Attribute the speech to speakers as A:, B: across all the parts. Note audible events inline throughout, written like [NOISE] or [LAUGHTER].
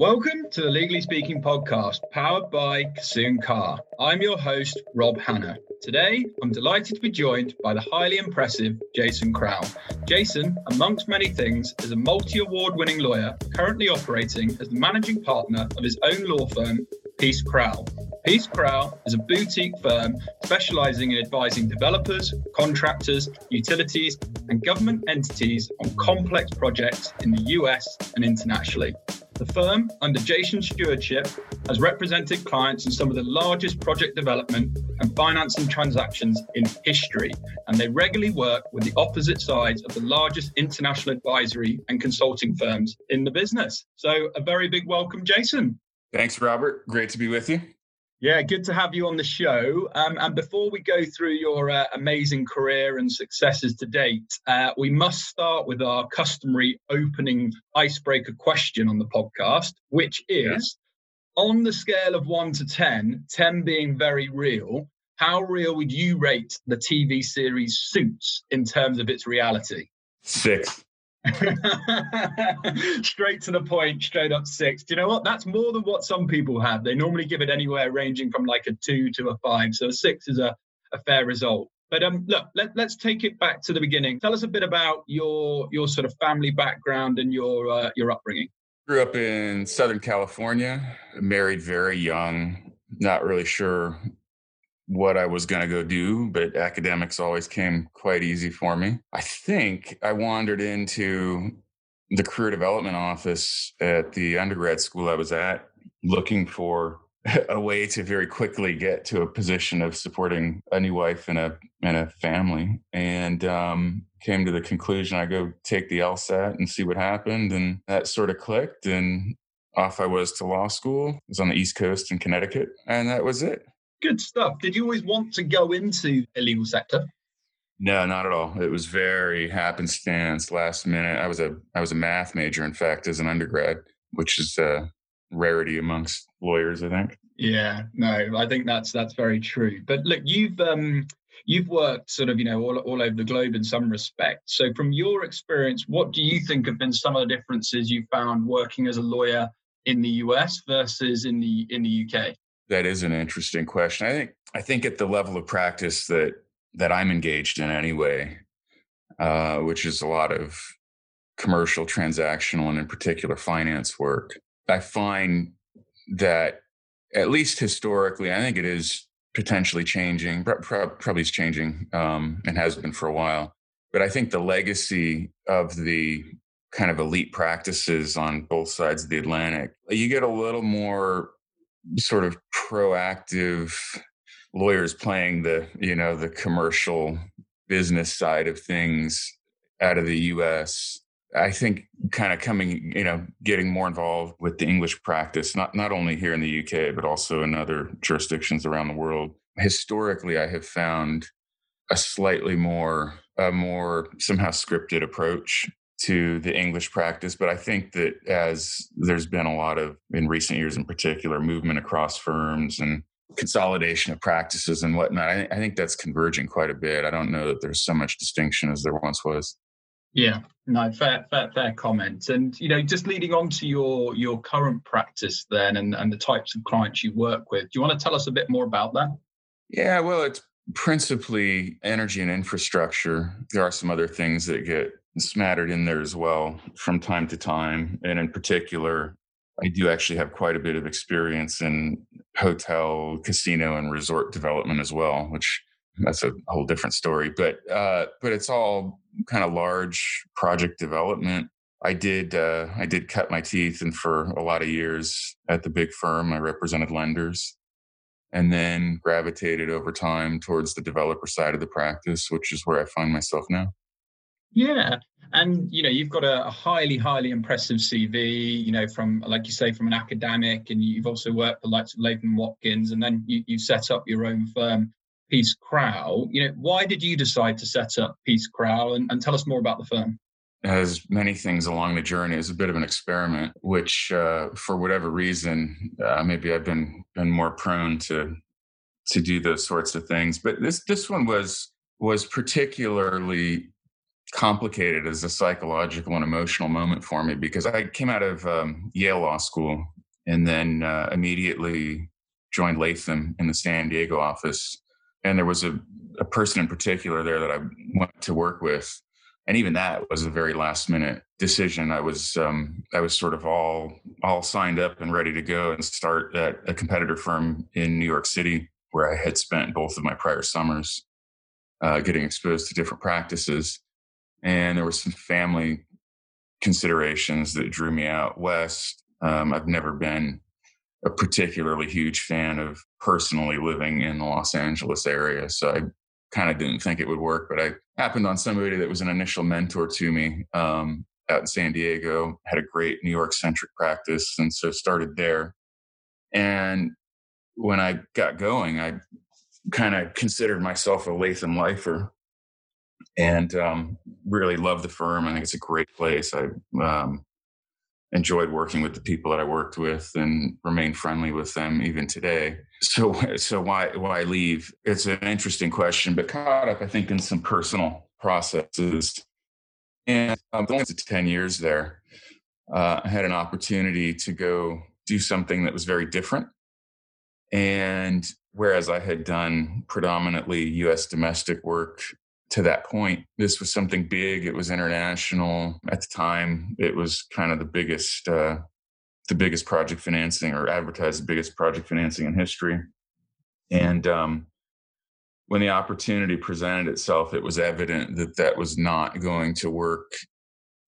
A: Welcome to the Legally Speaking podcast, powered by Kissoon Carr. I'm your host, Rob Hanna. Today, I'm delighted to be joined by the highly impressive Jason Crowell. Jason, amongst many things, is a multi award winning lawyer currently operating as the managing partner of his own law firm, Peace Crowell. Peace Crowell is a boutique firm specializing in advising developers, contractors, utilities, and government entities on complex projects in the US and internationally. The firm, under Jason's stewardship, has represented clients in some of the largest project development and financing transactions in history, and they regularly work with the opposite sides of the largest international advisory and consulting firms in the business. So, a very big welcome, Jason.
B: Thanks, Robert. Great to be with you.
A: Yeah, good to have you on the show. Um, and before we go through your uh, amazing career and successes to date, uh, we must start with our customary opening icebreaker question on the podcast, which is yeah. on the scale of one to 10, 10 being very real, how real would you rate the TV series Suits in terms of its reality?
B: Six. [LAUGHS]
A: straight to the point, straight up six. Do you know what? That's more than what some people have. They normally give it anywhere ranging from like a two to a five. So a six is a, a fair result. But um, look, let, let's take it back to the beginning. Tell us a bit about your your sort of family background and your uh, your upbringing.
B: Grew up in Southern California, married very young, not really sure what I was going to go do, but academics always came quite easy for me. I think I wandered into the career development office at the undergrad school I was at looking for a way to very quickly get to a position of supporting a new wife and a and a family and um, came to the conclusion I go take the LSAT and see what happened and that sort of clicked and off I was to law school. I was on the East Coast in Connecticut and that was it.
A: Good stuff. Did you always want to go into a legal sector?
B: No, not at all. It was very happenstance, last minute. I was a I was a math major, in fact, as an undergrad, which is a rarity amongst lawyers, I think.
A: Yeah, no, I think that's that's very true. But look, you've um you've worked sort of you know all, all over the globe in some respect. So from your experience, what do you think have been some of the differences you found working as a lawyer in the US versus in the in the UK?
B: That is an interesting question. I think I think at the level of practice that that I'm engaged in anyway, uh, which is a lot of commercial, transactional, and in particular finance work. I find that at least historically, I think it is potentially changing. Probably is changing um, and has been for a while. But I think the legacy of the kind of elite practices on both sides of the Atlantic, you get a little more sort of proactive lawyers playing the you know the commercial business side of things out of the US I think kind of coming, you know, getting more involved with the English practice, not not only here in the UK, but also in other jurisdictions around the world. Historically, I have found a slightly more, a more somehow scripted approach to the English practice. But I think that as there's been a lot of, in recent years in particular, movement across firms and consolidation of practices and whatnot, I, I think that's converging quite a bit. I don't know that there's so much distinction as there once was.
A: Yeah, no, fair, fair, fair comment. And you know, just leading on to your your current practice then, and and the types of clients you work with. Do you want to tell us a bit more about that?
B: Yeah, well, it's principally energy and infrastructure. There are some other things that get smattered in there as well from time to time. And in particular, I do actually have quite a bit of experience in hotel, casino, and resort development as well, which that's a whole different story. But uh, but it's all kind of large project development. I did uh, I did cut my teeth, and for a lot of years at the big firm, I represented lenders, and then gravitated over time towards the developer side of the practice, which is where I find myself now.
A: Yeah. And you know, you've got a, a, highly, highly impressive CV. You know, from like you say, from an academic, and you've also worked for likes of Latham Watkins, and then you, you set up your own firm, Peace Crowell. You know, why did you decide to set up Peace Crowell, and, and tell us more about the firm?
B: As many things along the journey, is a bit of an experiment, which, uh, for whatever reason, uh, maybe I've been been more prone to to do those sorts of things. But this this one was was particularly complicated as a psychological and emotional moment for me because I came out of um, Yale Law School and then uh, immediately joined Latham in the San Diego office. And there was a, a person in particular there that I went to work with. And even that was a very last minute decision. I was um, I was sort of all all signed up and ready to go and start at a competitor firm in New York City where I had spent both of my prior summers uh, getting exposed to different practices. And there were some family considerations that drew me out west. Um, I've never been a particularly huge fan of personally living in the Los Angeles area. So I kind of didn't think it would work, but I happened on somebody that was an initial mentor to me um, out in San Diego, had a great New York centric practice. And so started there. And when I got going, I kind of considered myself a Latham lifer and um, really love the firm. I think it's a great place. I um, enjoyed working with the people that I worked with and remain friendly with them even today. So, so why why leave? It's an interesting question, but caught up, I think, in some personal processes. And um, going to ten years there, uh, I had an opportunity to go do something that was very different. And whereas I had done predominantly U.S. domestic work to that point. This was something big. It was international at the time. It was kind of the biggest, uh, the biggest project financing or advertised the biggest project financing in history. And um, when the opportunity presented itself, it was evident that that was not going to work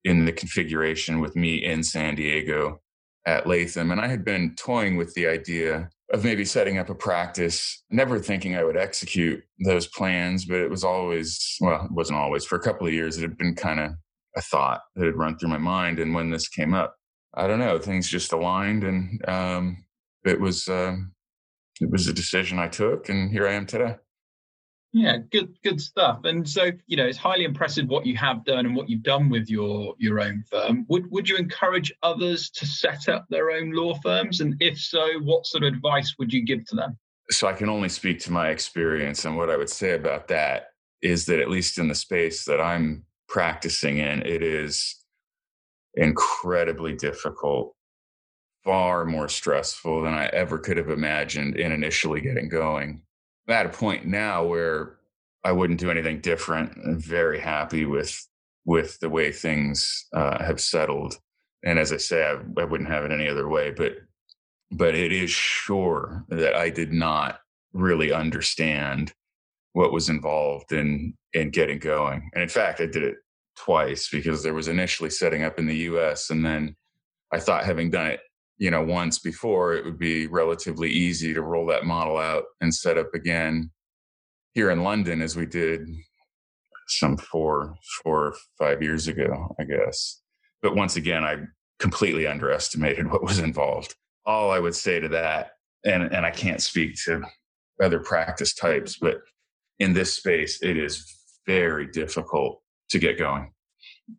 B: in the configuration with me in San Diego at Latham. And I had been toying with the idea of maybe setting up a practice, never thinking I would execute those plans, but it was always, well, it wasn't always, for a couple of years, it had been kind of a thought that had run through my mind. And when this came up, I don't know, things just aligned and um, it was, uh, it was a decision I took and here I am today.
A: Yeah, good good stuff. And so, you know, it's highly impressive what you have done and what you've done with your your own firm. Would would you encourage others to set up their own law firms? And if so, what sort of advice would you give to them?
B: So I can only speak to my experience and what I would say about that is that at least in the space that I'm practicing in, it is incredibly difficult, far more stressful than I ever could have imagined in initially getting going at a point now where I wouldn't do anything different. I'm very happy with with the way things uh, have settled. And as I say, I, I wouldn't have it any other way. But but it is sure that I did not really understand what was involved in in getting going. And in fact, I did it twice because there was initially setting up in the U.S. and then I thought having done it you know once before it would be relatively easy to roll that model out and set up again here in london as we did some four four or five years ago i guess. But once again i completely underestimated [LAUGHS] what was involved. All i would say to that and and i can't speak to other practice types but in this space it is very difficult to get going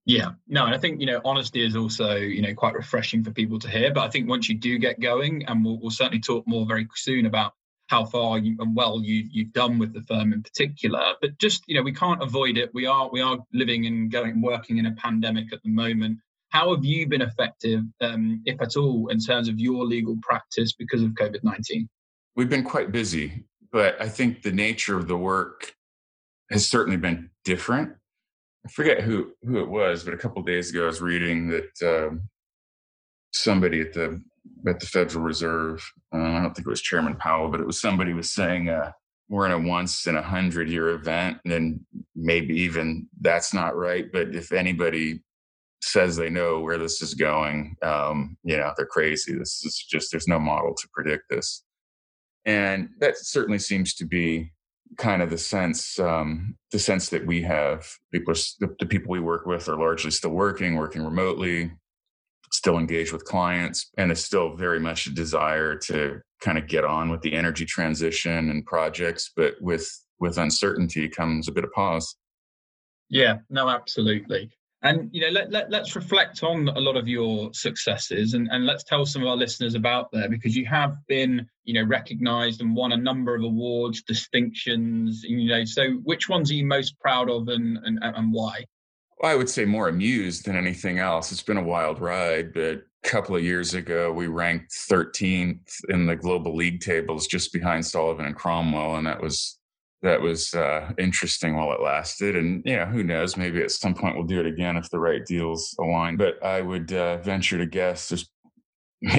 A: yeah, no, and I think you know honesty is also you know quite refreshing for people to hear. But I think once you do get going, and we'll, we'll certainly talk more very soon about how far you, and well you you've done with the firm in particular. But just you know we can't avoid it. We are we are living and going working in a pandemic at the moment. How have you been effective, um, if at all, in terms of your legal practice because of COVID nineteen?
B: We've been quite busy, but I think the nature of the work has certainly been different I forget who who it was, but a couple days ago I was reading that um, somebody at the at the Federal Reserve, uh, I don't think it was Chairman Powell, but it was somebody was saying uh, we're in a once in a hundred year event, and maybe even that's not right. But if anybody says they know where this is going, um, you know they're crazy. This is just there's no model to predict this, and that certainly seems to be kind of the sense um, the sense that we have people the, the people we work with are largely still working working remotely still engaged with clients and there's still very much a desire to kind of get on with the energy transition and projects but with with uncertainty comes a bit of pause.
A: Yeah no absolutely and you know, let, let let's reflect on a lot of your successes, and, and let's tell some of our listeners about there because you have been, you know, recognised and won a number of awards, distinctions. You know, so which ones are you most proud of, and and, and why?
B: Well, I would say more amused than anything else. It's been a wild ride, but a couple of years ago, we ranked 13th in the global league tables, just behind Sullivan and Cromwell, and that was that was uh, interesting while it lasted. And yeah, who knows? Maybe at some point we'll do it again if the right deals align. But I would uh, venture to guess there's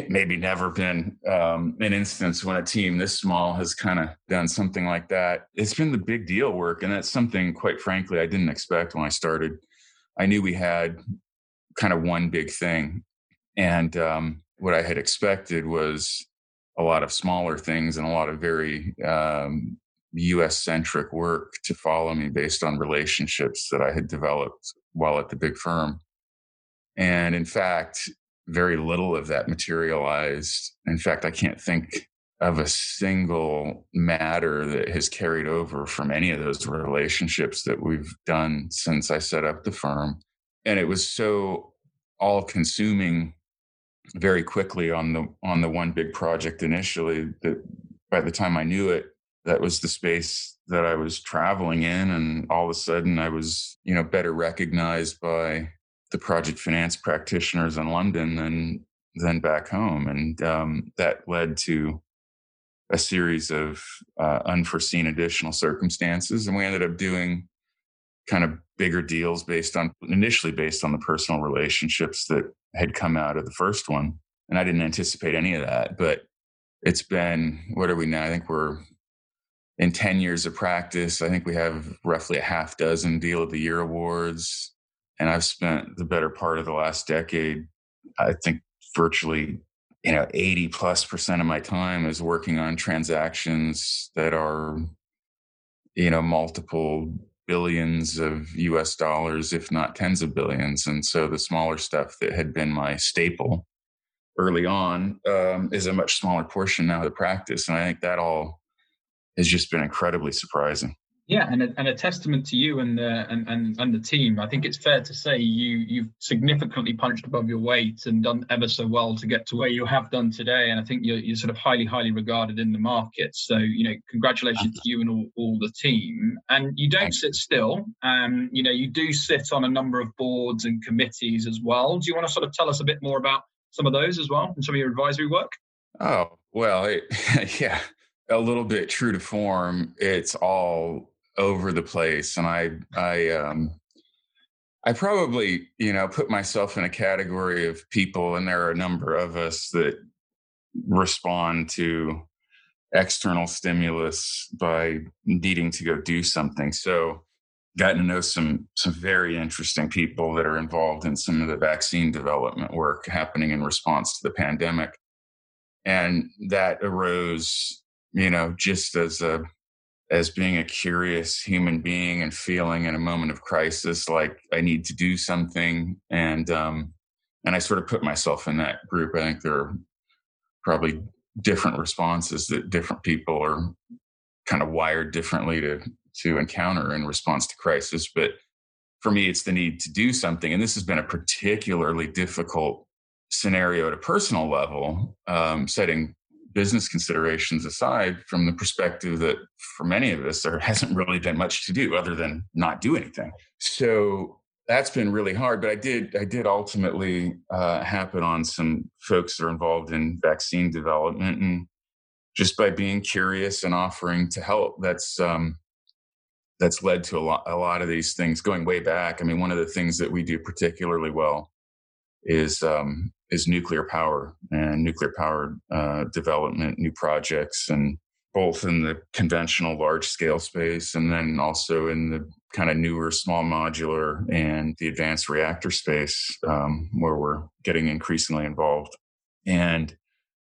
B: maybe never been um, an instance when a team this small has kind of done something like that. It's been the big deal work, and that's something, quite frankly, I didn't expect when I started. I knew we had kind of one big thing, and um, what I had expected was a lot of smaller things and a lot of very um, US centric work to follow me based on relationships that I had developed while at the big firm. And in fact, very little of that materialized. In fact, I can't think of a single matter that has carried over from any of those relationships that we've done since I set up the firm. And it was so all consuming very quickly on the on the one big project initially that by the time I knew it, that was the space that I was traveling in. And all of a sudden I was, you know, better recognized by the project finance practitioners in London than than back home. And um, that led to a series of uh, unforeseen additional circumstances. And we ended up doing kind of bigger deals based on initially based on the personal relationships that had come out of the first one. And I didn't anticipate any of that, but it's been, what are we now? I think we're in 10 years of practice, I think we have roughly a half dozen Deal of the Year awards. And I've spent the better part of the last decade, I think virtually, you know, 80 plus percent of my time is working on transactions that are, you know, multiple billions of US dollars, if not tens of billions. And so the smaller stuff that had been my staple early on um, is a much smaller portion now of the practice. And I think that all has just been incredibly surprising.
A: Yeah, and a, and a testament to you and the and, and and the team. I think it's fair to say you you've significantly punched above your weight and done ever so well to get to where you have done today. And I think you're you're sort of highly highly regarded in the market. So you know, congratulations to you and all, all the team. And you don't sit still. Um, you know, you do sit on a number of boards and committees as well. Do you want to sort of tell us a bit more about some of those as well and some of your advisory work?
B: Oh well, it, [LAUGHS] yeah a little bit true to form. It's all over the place, and I I um I probably you know put myself in a category of people, and there are a number of us that respond to external stimulus by needing to go do something. So gotten to know some some very interesting people that are involved in some of the vaccine development work happening in response to the pandemic and that arose you know, just as a as being a curious human being and feeling in a moment of crisis like I need to do something and um and I sort of put myself in that group. I think there are probably different responses that different people are kind of wired differently to to encounter in response to crisis. But for me, it's the need to do something. And this has been a particularly difficult scenario at a personal level, um, setting business considerations aside, from the perspective that for many of us, there hasn't really been much to do other than not do anything. So that's been really hard. But I did, I did ultimately uh, happen on some folks that are involved in vaccine development, and just by being curious and offering to help, that's um, that's led to a lot, a lot of these things going way back. I mean, one of the things that we do particularly well is um, is nuclear power and nuclear power uh, development, new projects, and both in the conventional large scale space and then also in the kind of newer small modular and the advanced reactor space um, where we're getting increasingly involved. And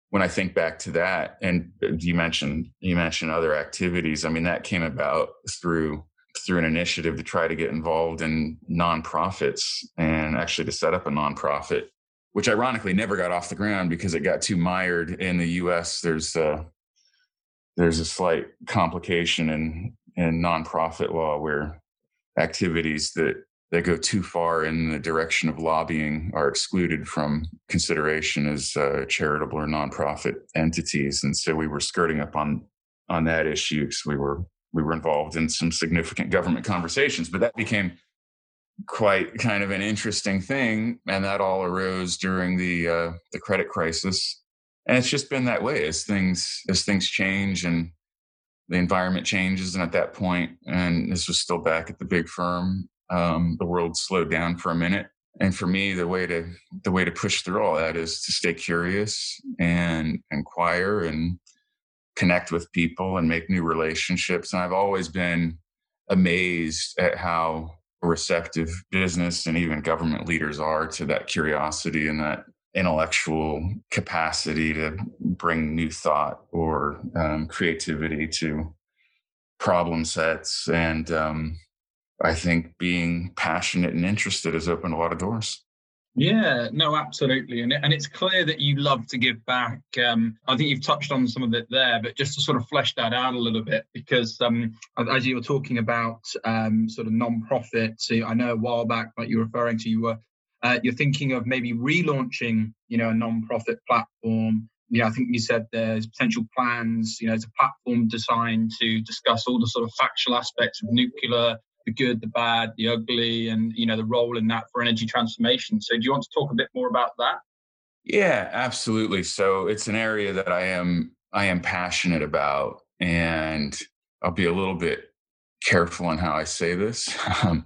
B: when I think back to that, and you mentioned you mentioned other activities. I mean, that came about through through an initiative to try to get involved in nonprofits and actually to set up a nonprofit which ironically never got off the ground because it got too mired in the U.S. There's a, there's a slight complication in in nonprofit law where activities that that go too far in the direction of lobbying are excluded from consideration as uh, charitable or nonprofit entities, and so we were skirting up on on that issue because we were we were involved in some significant government conversations, but that became quite kind of an interesting thing, and that all arose during the uh, the credit crisis. And it's just been that way as things as things change and the environment changes. And at that point, and this was still back at the big firm, um, the world slowed down for a minute. And for me, the way to the way to push through all that is to stay curious and inquire and connect with people and make new relationships. And I've always been amazed at how receptive business and even government leaders are to that curiosity and that intellectual capacity to bring new thought or um, creativity to problem sets. And um, I think being passionate and interested has opened a lot of doors.
A: Yeah, no, absolutely, and and it's clear that you love to give back. Um, I think you've touched on some of it there, but just to sort of flesh that out a little bit, because um, as you were talking about um, sort of non-profits, I know a while back, like you're referring to, you were uh, you're thinking of maybe relaunching, you know, a non-profit platform. You know, I think you said there's potential plans. You know, it's a platform designed to discuss all the sort of factual aspects of nuclear the good, the bad, the ugly, and you know the role in that for energy transformation. So, do you want to talk a bit more about that?
B: Yeah, absolutely. So, it's an area that I am I am passionate about, and I'll be a little bit careful on how I say this, [LAUGHS] um,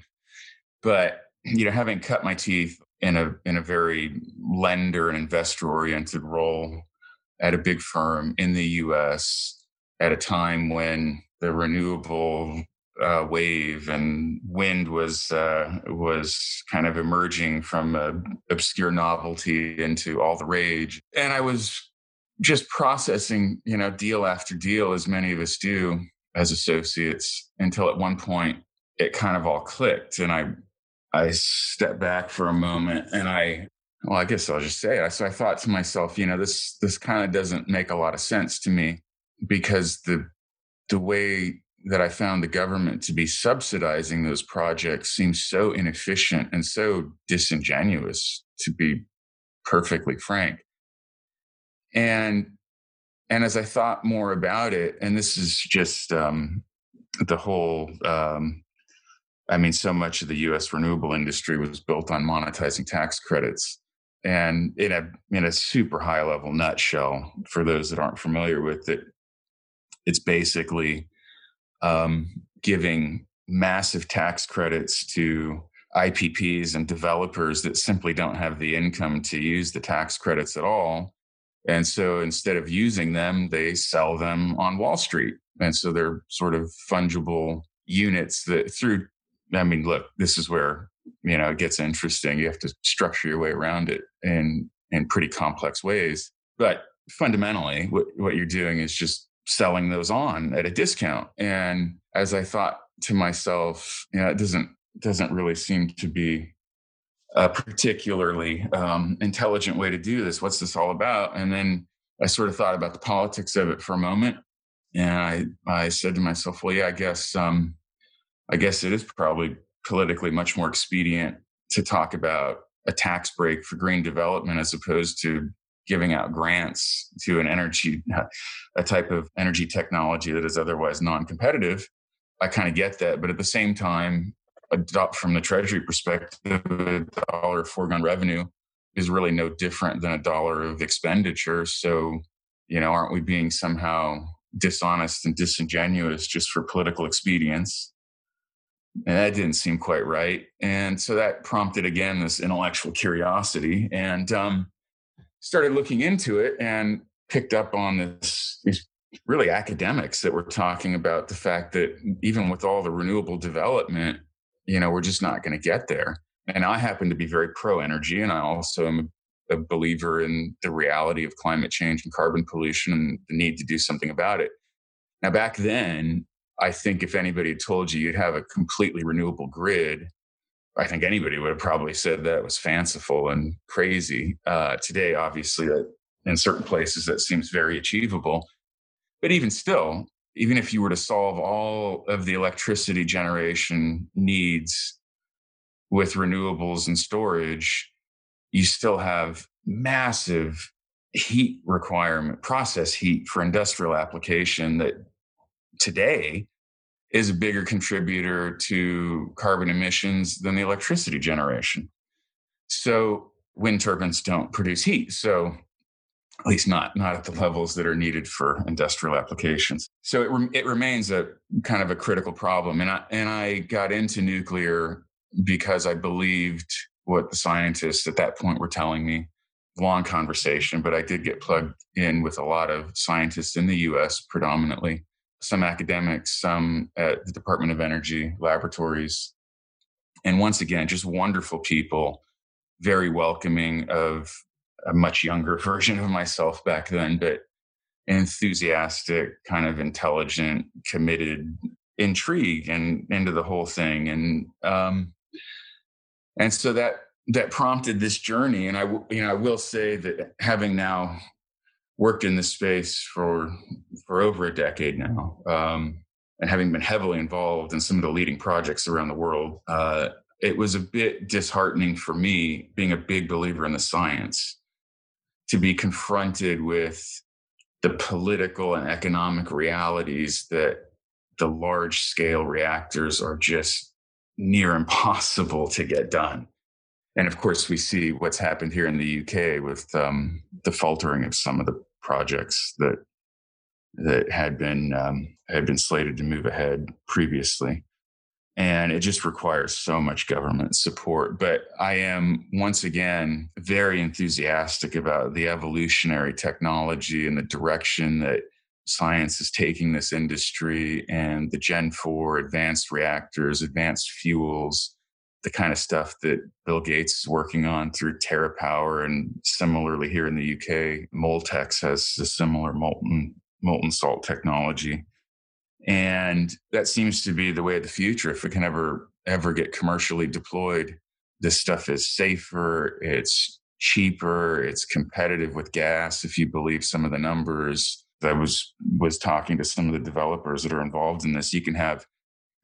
B: but you know, having cut my teeth in a in a very lender and investor oriented role at a big firm in the U.S. at a time when the renewable uh, wave and wind was uh, was kind of emerging from a obscure novelty into all the rage, and I was just processing, you know, deal after deal, as many of us do as associates, until at one point it kind of all clicked, and I I stepped back for a moment, and I well, I guess I'll just say it. So I thought to myself, you know, this this kind of doesn't make a lot of sense to me because the the way that I found the government to be subsidizing those projects seems so inefficient and so disingenuous, to be perfectly frank. And and as I thought more about it, and this is just um, the whole. Um, I mean, so much of the U.S. renewable industry was built on monetizing tax credits, and in a in a super high level nutshell, for those that aren't familiar with it, it's basically um, giving massive tax credits to IPPs and developers that simply don't have the income to use the tax credits at all. And so instead of using them, they sell them on Wall Street. And so they're sort of fungible units that through, I mean, look, this is where, you know, it gets interesting. You have to structure your way around it in, in pretty complex ways. But fundamentally, what, what you're doing is just selling those on at a discount. And as I thought to myself, you know, it doesn't doesn't really seem to be a particularly um, intelligent way to do this. What's this all about? And then I sort of thought about the politics of it for a moment, and I I said to myself, well, yeah, I guess um, I guess it is probably politically much more expedient to talk about a tax break for green development as opposed to giving out grants to an energy, a type of energy technology that is otherwise non-competitive. I kind of get that, but at the same time, adopt from the treasury perspective, a dollar of foregone revenue is really no different than a dollar of expenditure. So, you know, aren't we being somehow dishonest and disingenuous just for political expedience? And that didn't seem quite right. And so that prompted again this intellectual curiosity. And um, started looking into it and picked up on this these really academics that were talking about the fact that even with all the renewable development, you know, we're just not going to get there. And I happen to be very pro energy, and I also am a believer in the reality of climate change and carbon pollution and the need to do something about it. Now, back then, I think if anybody had told you you'd have a completely renewable grid, I think anybody would have probably said that was fanciful and crazy. Uh, today, obviously, that in certain places that seems very achievable. But even still, even if you were to solve all of the electricity generation needs with renewables and storage, you still have massive heat requirement, process heat for industrial application that today is a bigger contributor to carbon emissions than the electricity generation. So wind turbines don't produce heat. So at least not not at the levels that are needed for industrial applications. So it re- it remains a kind of a critical problem. And I and I got into nuclear because I believed what the scientists at that point were telling me. Long conversation, but I did get plugged in with a lot of scientists in the U.S. predominantly, some academics, some at the Department of Energy laboratories, and once again, just wonderful people, very welcoming of a much younger [LAUGHS] version of myself back then, but enthusiastic, kind of intelligent, committed, intrigue and into the whole thing. And um, and so that that prompted this journey. And I you know I will say that having now worked in this space for for over a decade now. Um, and having been heavily involved in some of the leading projects around the world, uh, it was a bit disheartening for me, being a big believer in the science, to be confronted with the political and economic realities that the large scale reactors are just near impossible to get done. And of course, we see what's happened here in the UK with um, the faltering of some of the projects that that had been um, had been slated to move ahead previously and it just requires so much government support. But I am once again very enthusiastic about the evolutionary technology and the direction that science is taking this industry and the Gen 4 advanced reactors, advanced fuels, the kind of stuff that Bill Gates is working on through TerraPower. And similarly, here in the UK, Moltex has a similar molten molten salt technology. And that seems to be the way of the future. If it can ever ever get commercially deployed this stuff is safer it's cheaper it's competitive with gas if you believe some of the numbers. I was was talking to some of the developers that are involved in this. You can have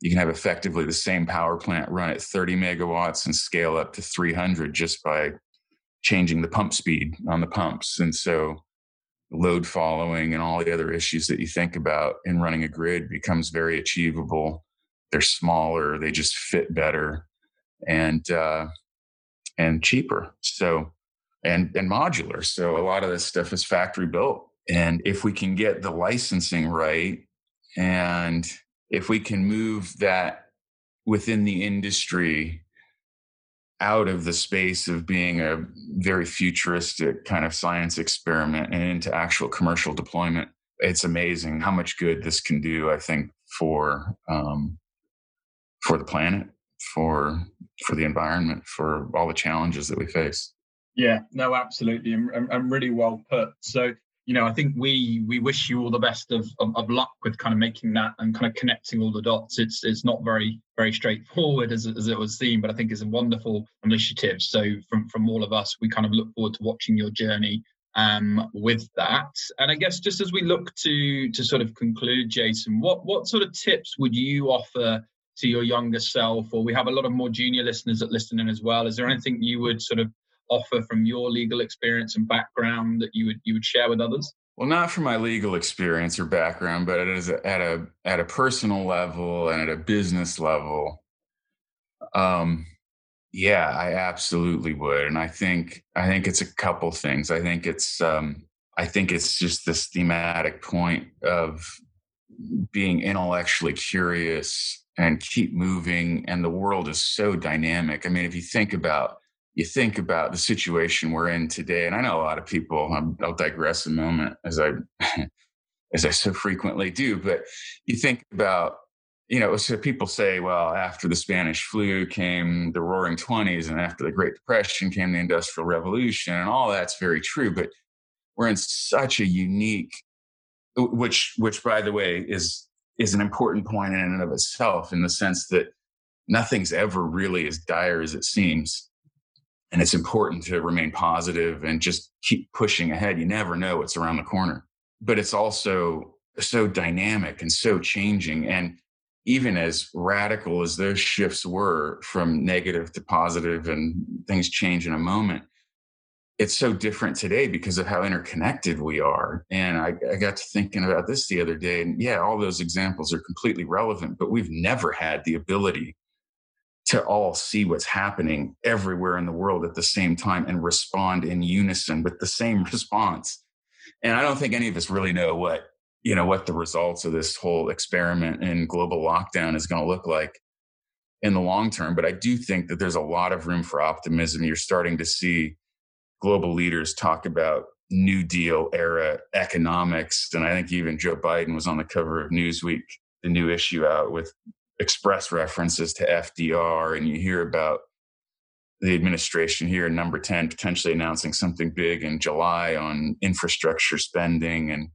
B: you can have effectively the same power plant run at 30 megawatts and scale up to 300 just by changing the pump speed on the pumps and so load following and all the other issues that you think about in running a grid becomes very achievable. They're smaller, they just fit better and uh, and cheaper. So and and modular. So a lot of this stuff is factory built. And if we can get the licensing right and if we can move that within the industry out of the space of being a very futuristic kind of science experiment and into actual commercial deployment. It's amazing how much good this can do. I think for um, for the planet, for for the environment, for all the challenges that we face.
A: Yeah, no, absolutely, and really well put. So you know, I think we we wish you all the best of, of, of luck with kind of making that and kind of connecting all the dots. It's it's not very very straightforward as, as it was seen, but I think it's a wonderful initiative. So from from all of us, we kind of look forward to watching your journey um, with that. And I guess just as we look to to sort of conclude, Jason, what what sort of tips would you offer to your younger self? Or we have a lot of more junior listeners that listen in as well. Is there anything you would sort of offer from your legal experience and background that you would you would share with others?
B: Well, not from my legal experience or background, but at a, at a at a personal level and at a business level. Um, yeah, I absolutely would, and I think I think it's a couple things. I think it's um, I think it's just this thematic point of being intellectually curious and keep moving. And the world is so dynamic. I mean, if you think about you think about the situation we're in today, and I know a lot of people. Um, I'll digress a moment, as I [LAUGHS] as I so frequently do. But you think about, you know, so people say, well, after the Spanish flu came the Roaring Twenties, and after the Great Depression came the Industrial Revolution, and all that's very true. But we're in such a unique, which which by the way is is an important point in and of itself, in the sense that nothing's ever really as dire as it seems and it's important to remain positive and just keep pushing ahead. You never know what's around the corner. But it's also so dynamic and so changing. And even as radical as those shifts were from negative to positive and things change in a moment, it's so different today because of how interconnected we are. And I, I, got to thinking about this the other day. And yeah, all those examples are completely relevant, but we've never had the ability to all see what's happening everywhere in the world at the same time and respond in unison with the same [LAUGHS] response. And I don't think any of us really know what, you know, what the results of this whole experiment in global lockdown is going to look like in the long term. But I do think that there's a lot of room for optimism. You're starting to see global leaders talk about New Deal era economics. And I think even Joe Biden was on the cover of Newsweek, the new issue out with express references to FDR, and you hear about the administration here, number 10, potentially announcing something big in July on infrastructure spending. And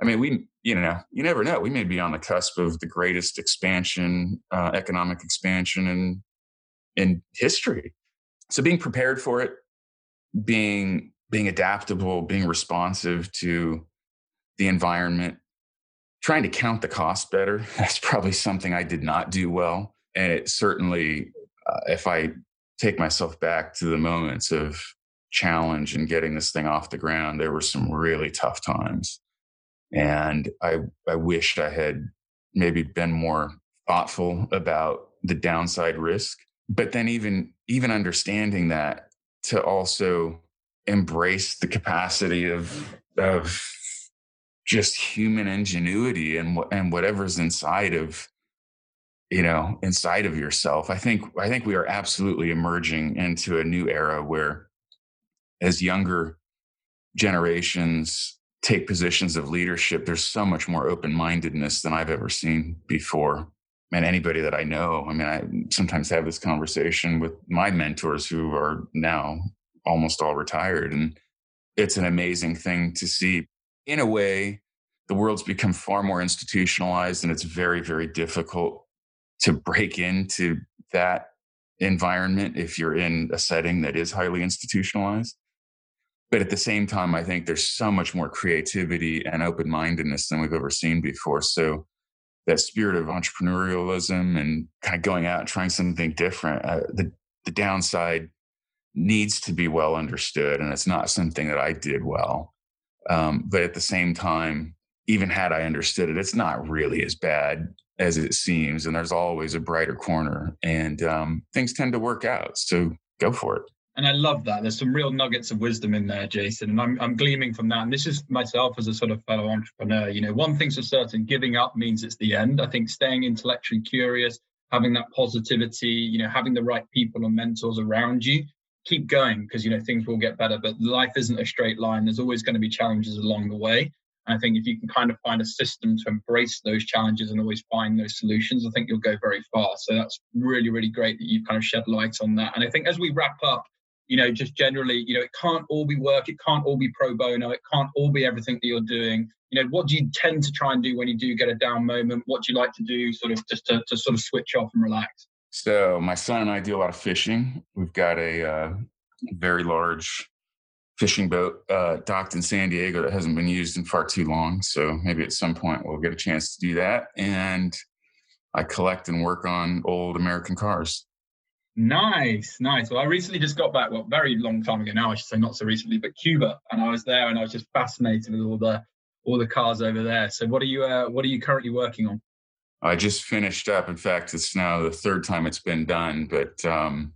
B: I mean, we, you know, you never know. We may be on the cusp of the greatest expansion, uh, economic expansion in, in history. So being prepared for it, being, being adaptable, being responsive to the environment, trying to count the cost better. [LAUGHS] That's probably something I did not do well. And it certainly, uh, if I take myself back to the moments of challenge and getting this thing off the ground, there were some really tough times. And I, I wished I had maybe been more thoughtful about the downside risk. But then even, even understanding that to also embrace the capacity of, of just human ingenuity and and whatever's inside of you know inside of yourself. I think i think we are absolutely emerging into a new era where as younger generations take positions of leadership there's so much more open-mindedness than i've ever seen before. And anybody that i know i mean i sometimes have this conversation with my mentors who are now almost all retired and it's an amazing thing to see in a way, the world's become far more institutionalized and it's very, very difficult to break into that environment if you're in a setting that is highly institutionalized. But at the same time, I think there's so much more creativity and open mindedness than we've ever seen before. So that spirit of entrepreneurialism and kind of going out and trying something different, uh, the, the downside needs to be well understood. And it's not something that I did well. Um, but at the same time, even had I understood it, it's not really as bad as it seems. And there's always a brighter corner, and um, things tend to work out. So go for it.
A: And I love that. There's some real nuggets of wisdom in there, Jason. And I'm, I'm gleaming from that. And this is myself as a sort of fellow entrepreneur. You know, one thing's for certain giving up means it's the end. I think staying intellectually curious, having that positivity, you know, having the right people and mentors around you keep going because you know things will get better but life isn't a straight line. There's always going to be challenges along the way. And i think if you can kind of find a system to embrace those challenges and always find those solutions i think you'll go very far. So that's really really great that you've kind of shed light on that. And i think as we wrap up you know just generally you know it can't all be work it can't all be pro bono it can't all be everything that you're doing. You know what do you tend to try and do when you do get a down moment? What do you like to do sort of just to, to sort of switch off and relax
B: so my son and I do a lot of fishing. We've got a uh, very large fishing boat uh, docked in San Diego that hasn't been used in far too long. So maybe at some point we'll get a chance to do that. And I collect and work on old American cars.
A: Nice, nice. Well, I recently just got back, well, very long time ago now, I should say, not so recently, but Cuba, and I was there, and I was just fascinated with all the all the cars over there. So, what are you uh, what are you currently working on?
B: I just finished up. In fact, it's now the third time it's been done, but um,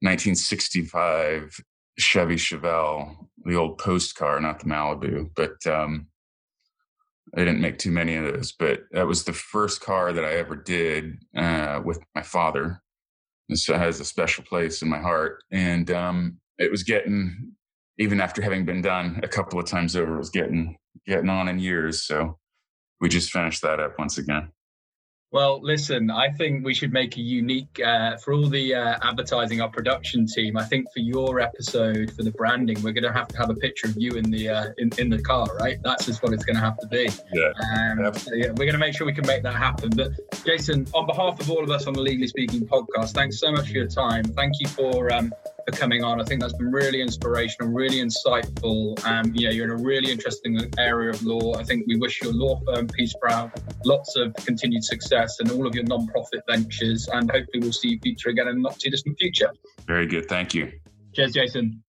B: 1965 Chevy Chevelle, the old post car, not the Malibu, but um, I didn't make too many of those. But that was the first car that I ever did uh, with my father. And so it has a special place in my heart. And um, it was getting, even after having been done a couple of times over, it was getting getting on in years. So we just finished that up once again.
A: Well, listen, I think we should make a unique uh, for all the uh, advertising our production team. I think for your episode for the branding, we're going to have to have a picture of you in the uh, in, in the car, right? That's just what it's going to have to be.
B: Yeah. Um,
A: so yeah, we're going to make sure we can make that happen. But Jason, on behalf of all of us on the Legally Speaking podcast, thanks so much for your time. Thank you for um, for coming on. I think that's been really inspirational, really insightful. Um, you know, you're in a really interesting area of law. I think we wish your law firm, Peace Crowell, lots of continued success and all of your non-profit ventures. And hopefully we'll see you feature again in the not too distant future.
B: Very good. Thank you.
A: Cheers, Jason.